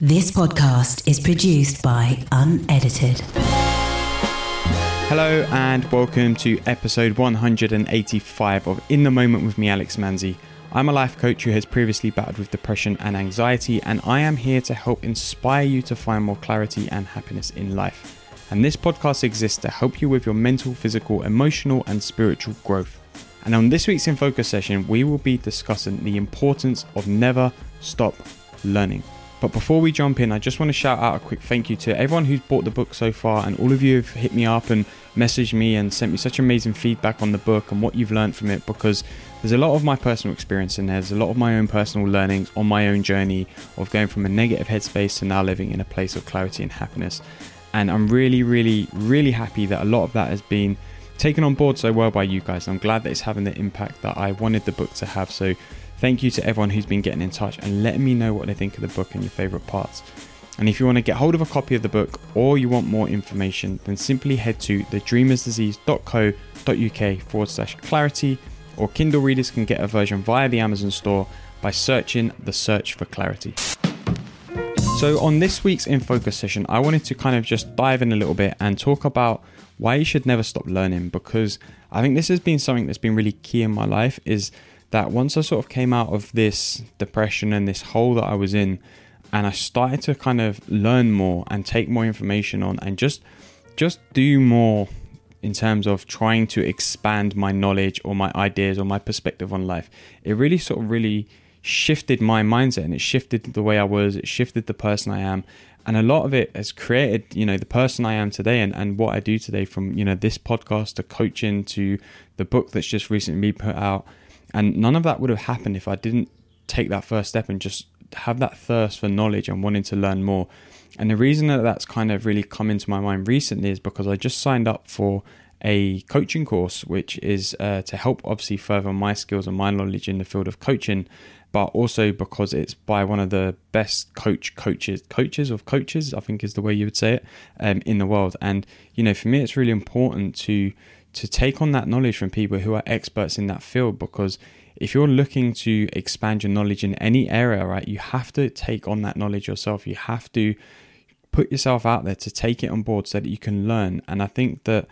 This podcast is produced by Unedited. Hello and welcome to episode 185 of In the Moment with me, Alex Manzi. I'm a life coach who has previously battled with depression and anxiety, and I am here to help inspire you to find more clarity and happiness in life. And this podcast exists to help you with your mental, physical, emotional, and spiritual growth. And on this week's In Focus session, we will be discussing the importance of never stop learning. But before we jump in, I just want to shout out a quick thank you to everyone who's bought the book so far, and all of you have hit me up and messaged me and sent me such amazing feedback on the book and what you've learned from it because there's a lot of my personal experience in there. There's a lot of my own personal learnings on my own journey of going from a negative headspace to now living in a place of clarity and happiness. And I'm really, really, really happy that a lot of that has been taken on board so well by you guys. I'm glad that it's having the impact that I wanted the book to have. So Thank you to everyone who's been getting in touch and letting me know what they think of the book and your favorite parts. And if you want to get hold of a copy of the book or you want more information, then simply head to thedreamersdisease.co.uk forward slash clarity, or Kindle readers can get a version via the Amazon store by searching the search for clarity. So, on this week's In Focus session, I wanted to kind of just dive in a little bit and talk about why you should never stop learning because I think this has been something that's been really key in my life is that once I sort of came out of this depression and this hole that I was in, and I started to kind of learn more and take more information on and just just do more in terms of trying to expand my knowledge or my ideas or my perspective on life. It really sort of really shifted my mindset and it shifted the way I was, it shifted the person I am. And a lot of it has created, you know, the person I am today and, and what I do today from, you know, this podcast to coaching to the book that's just recently put out and none of that would have happened if I didn't take that first step and just have that thirst for knowledge and wanting to learn more. And the reason that that's kind of really come into my mind recently is because I just signed up for a coaching course, which is uh, to help obviously further my skills and my knowledge in the field of coaching, but also because it's by one of the best coach coaches, coaches of coaches, I think is the way you would say it, um, in the world. And you know, for me, it's really important to to take on that knowledge from people who are experts in that field because if you're looking to expand your knowledge in any area, right, you have to take on that knowledge yourself. You have to put yourself out there to take it on board so that you can learn. And I think that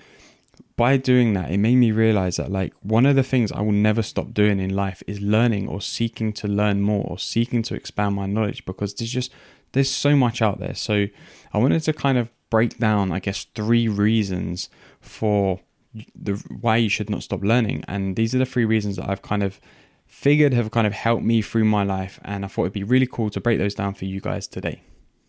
by doing that, it made me realize that, like, one of the things I will never stop doing in life is learning or seeking to learn more or seeking to expand my knowledge because there's just, there's so much out there. So I wanted to kind of break down, I guess, three reasons for the why you should not stop learning. And these are the three reasons that I've kind of figured have kind of helped me through my life. And I thought it'd be really cool to break those down for you guys today.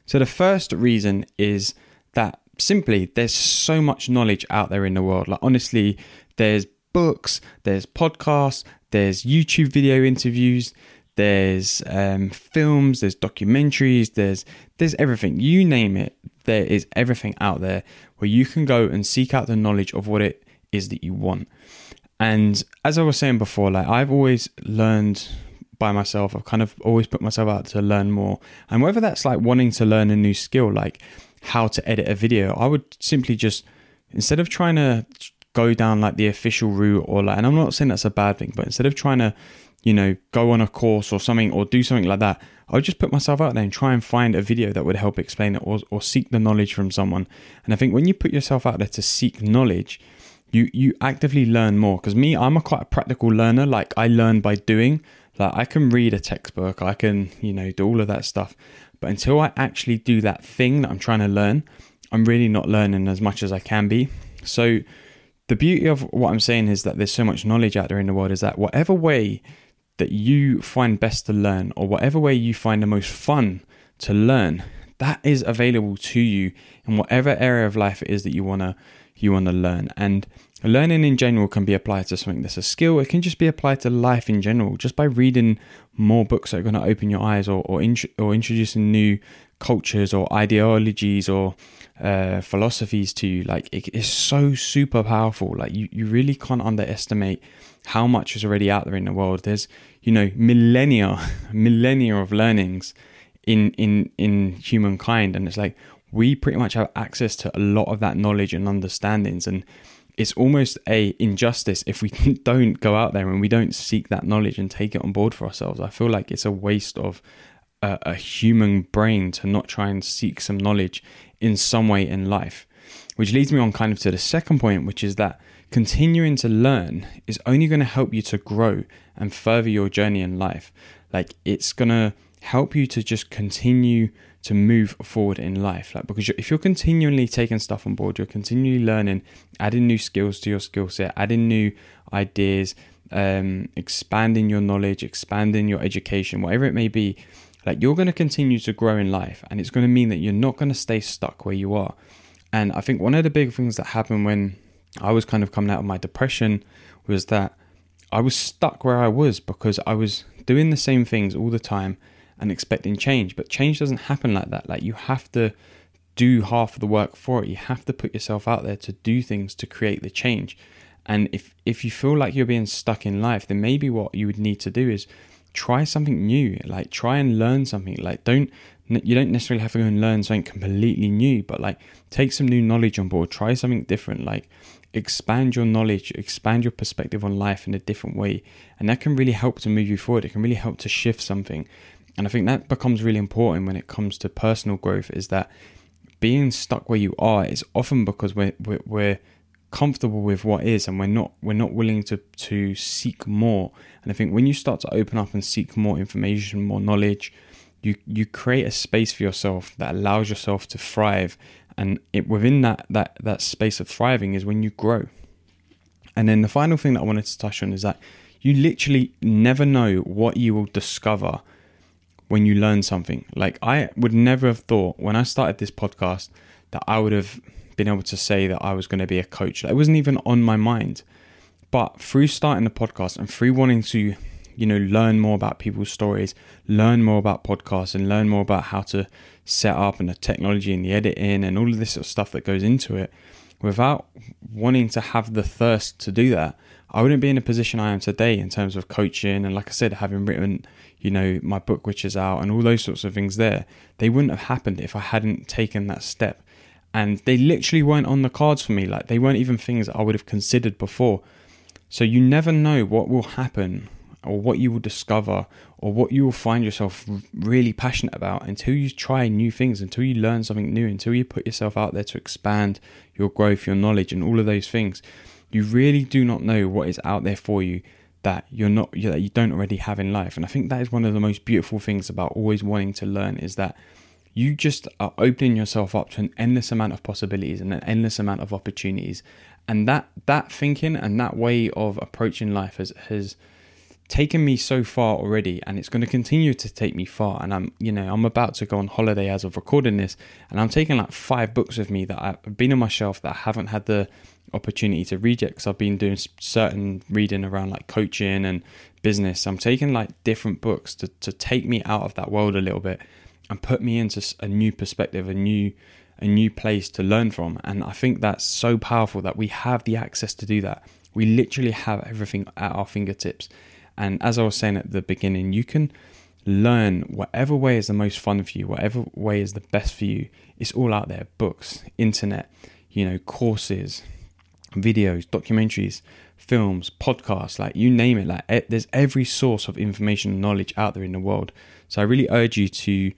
So the first reason is that simply there's so much knowledge out there in the world. Like honestly, there's books, there's podcasts, there's YouTube video interviews, there's um, films, there's documentaries, there's there's everything. You name it, there is everything out there where you can go and seek out the knowledge of what it is that you want. And as I was saying before, like I've always learned by myself. I've kind of always put myself out to learn more. And whether that's like wanting to learn a new skill, like how to edit a video, I would simply just instead of trying to go down like the official route or like and I'm not saying that's a bad thing, but instead of trying to, you know, go on a course or something or do something like that, I would just put myself out there and try and find a video that would help explain it or, or seek the knowledge from someone. And I think when you put yourself out there to seek knowledge, you you actively learn more. Because me i'm a quite a practical learner. Like i learn by doing. Like i can read a textbook. I can you know do all of that stuff. But until i actually do that thing that i'm trying to learn i'm really not learning as much as i can be. So the beauty of what i'm saying is that there's so much knowledge out there in the world is that whatever way that you find best to learn or whatever way you find the most fun to learn that is available to you in whatever area of life it is that you want to you want to learn. And learning in general can be applied to something that's a skill. It can just be applied to life in general, just by reading more books that are going to open your eyes or or, int- or introducing new cultures or ideologies or uh, philosophies to you. Like it is so super powerful. Like you, you really can't underestimate how much is already out there in the world. There's you know millennia, millennia of learnings in in in humankind, and it's like we pretty much have access to a lot of that knowledge and understandings and it's almost a injustice if we don't go out there and we don't seek that knowledge and take it on board for ourselves i feel like it's a waste of a, a human brain to not try and seek some knowledge in some way in life. Which leads me on kind of to the second point, which is that continuing to learn is only going to help you to grow and further your journey in life. Like it's going to help you to just continue to move forward in life. Like because if you're continually taking stuff on board, you're continually learning, adding new skills to your skill set, adding new ideas, um, expanding your knowledge, expanding your education, whatever it may be. Like you're going to continue to grow in life, and it's going to mean that you're not going to stay stuck where you are. And I think one of the big things that happened when I was kind of coming out of my depression was that I was stuck where I was because I was doing the same things all the time and expecting change. But change doesn't happen like that. Like you have to do half of the work for it. You have to put yourself out there to do things to create the change. And if if you feel like you're being stuck in life, then maybe what you would need to do is try something new. Like try and learn something. Like don't you don't necessarily have to go and learn something completely new, but like take some new knowledge on board. Try something different. Like expand your knowledge, expand your perspective on life in a different way, and that can really help to move you forward. It can really help to shift something. And I think that becomes really important when it comes to personal growth. Is that being stuck where you are is often because we're, we're, comfortable with what is and we're not we're not willing to to seek more and i think when you start to open up and seek more information more knowledge you you create a space for yourself that allows yourself to thrive and it within that that that space of thriving is when you grow and then the final thing that i wanted to touch on is that you literally never know what you will discover when you learn something like i would never have thought when i started this podcast that i would have been able to say that I was going to be a coach. It wasn't even on my mind. But through starting the podcast and through wanting to, you know, learn more about people's stories, learn more about podcasts, and learn more about how to set up and the technology and the editing and all of this sort of stuff that goes into it, without wanting to have the thirst to do that, I wouldn't be in a position I am today in terms of coaching. And like I said, having written, you know, my book, which is out, and all those sorts of things there, they wouldn't have happened if I hadn't taken that step and they literally weren't on the cards for me. Like they weren't even things I would have considered before. So you never know what will happen or what you will discover or what you will find yourself really passionate about until you try new things, until you learn something new, until you put yourself out there to expand your growth, your knowledge, and all of those things. You really do not know what is out there for you that you're not that you don't already have in life. And I think that is one of the most beautiful things about always wanting to learn is that you just are opening yourself up to an endless amount of possibilities and an endless amount of opportunities. And that that thinking and that way of approaching life has has taken me so far already and it's going to continue to take me far and I'm you know I'm about to go on holiday as of recording this and I'm taking like five books with me that I've been on my shelf that I haven't had the opportunity to read yet because I've been doing certain reading around like coaching and business I'm taking like different books to, to take me out of that world a little bit and put me into a new perspective, a new a new place to learn from. And I think that's so powerful that we have the access to do that. We literally have everything at our fingertips. And as I was saying at the beginning, you can learn whatever way is the most fun for you, whatever way is the best for you. It's all out there books, internet, you know, courses, videos, documentaries, films, podcasts, like you name it. Like there's every source of information and knowledge out there in the world. So I really urge you to,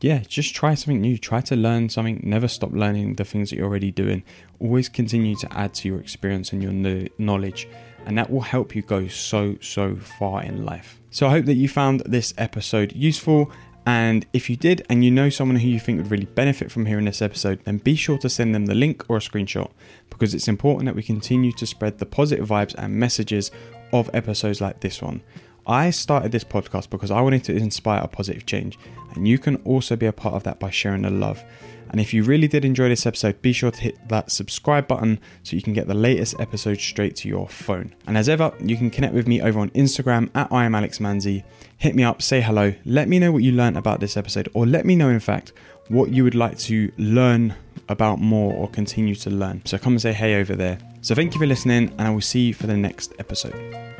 yeah, just try something new. Try to learn something. Never stop learning the things that you're already doing. Always continue to add to your experience and your knowledge, and that will help you go so, so far in life. So I hope that you found this episode useful. And if you did, and you know someone who you think would really benefit from hearing this episode, then be sure to send them the link or a screenshot because it's important that we continue to spread the positive vibes and messages of episodes like this one. I started this podcast because I wanted to inspire a positive change, and you can also be a part of that by sharing the love. And if you really did enjoy this episode, be sure to hit that subscribe button so you can get the latest episode straight to your phone. And as ever, you can connect with me over on Instagram at I am Alex Manzi. Hit me up, say hello, let me know what you learned about this episode, or let me know, in fact, what you would like to learn about more or continue to learn. So come and say hey over there. So thank you for listening, and I will see you for the next episode.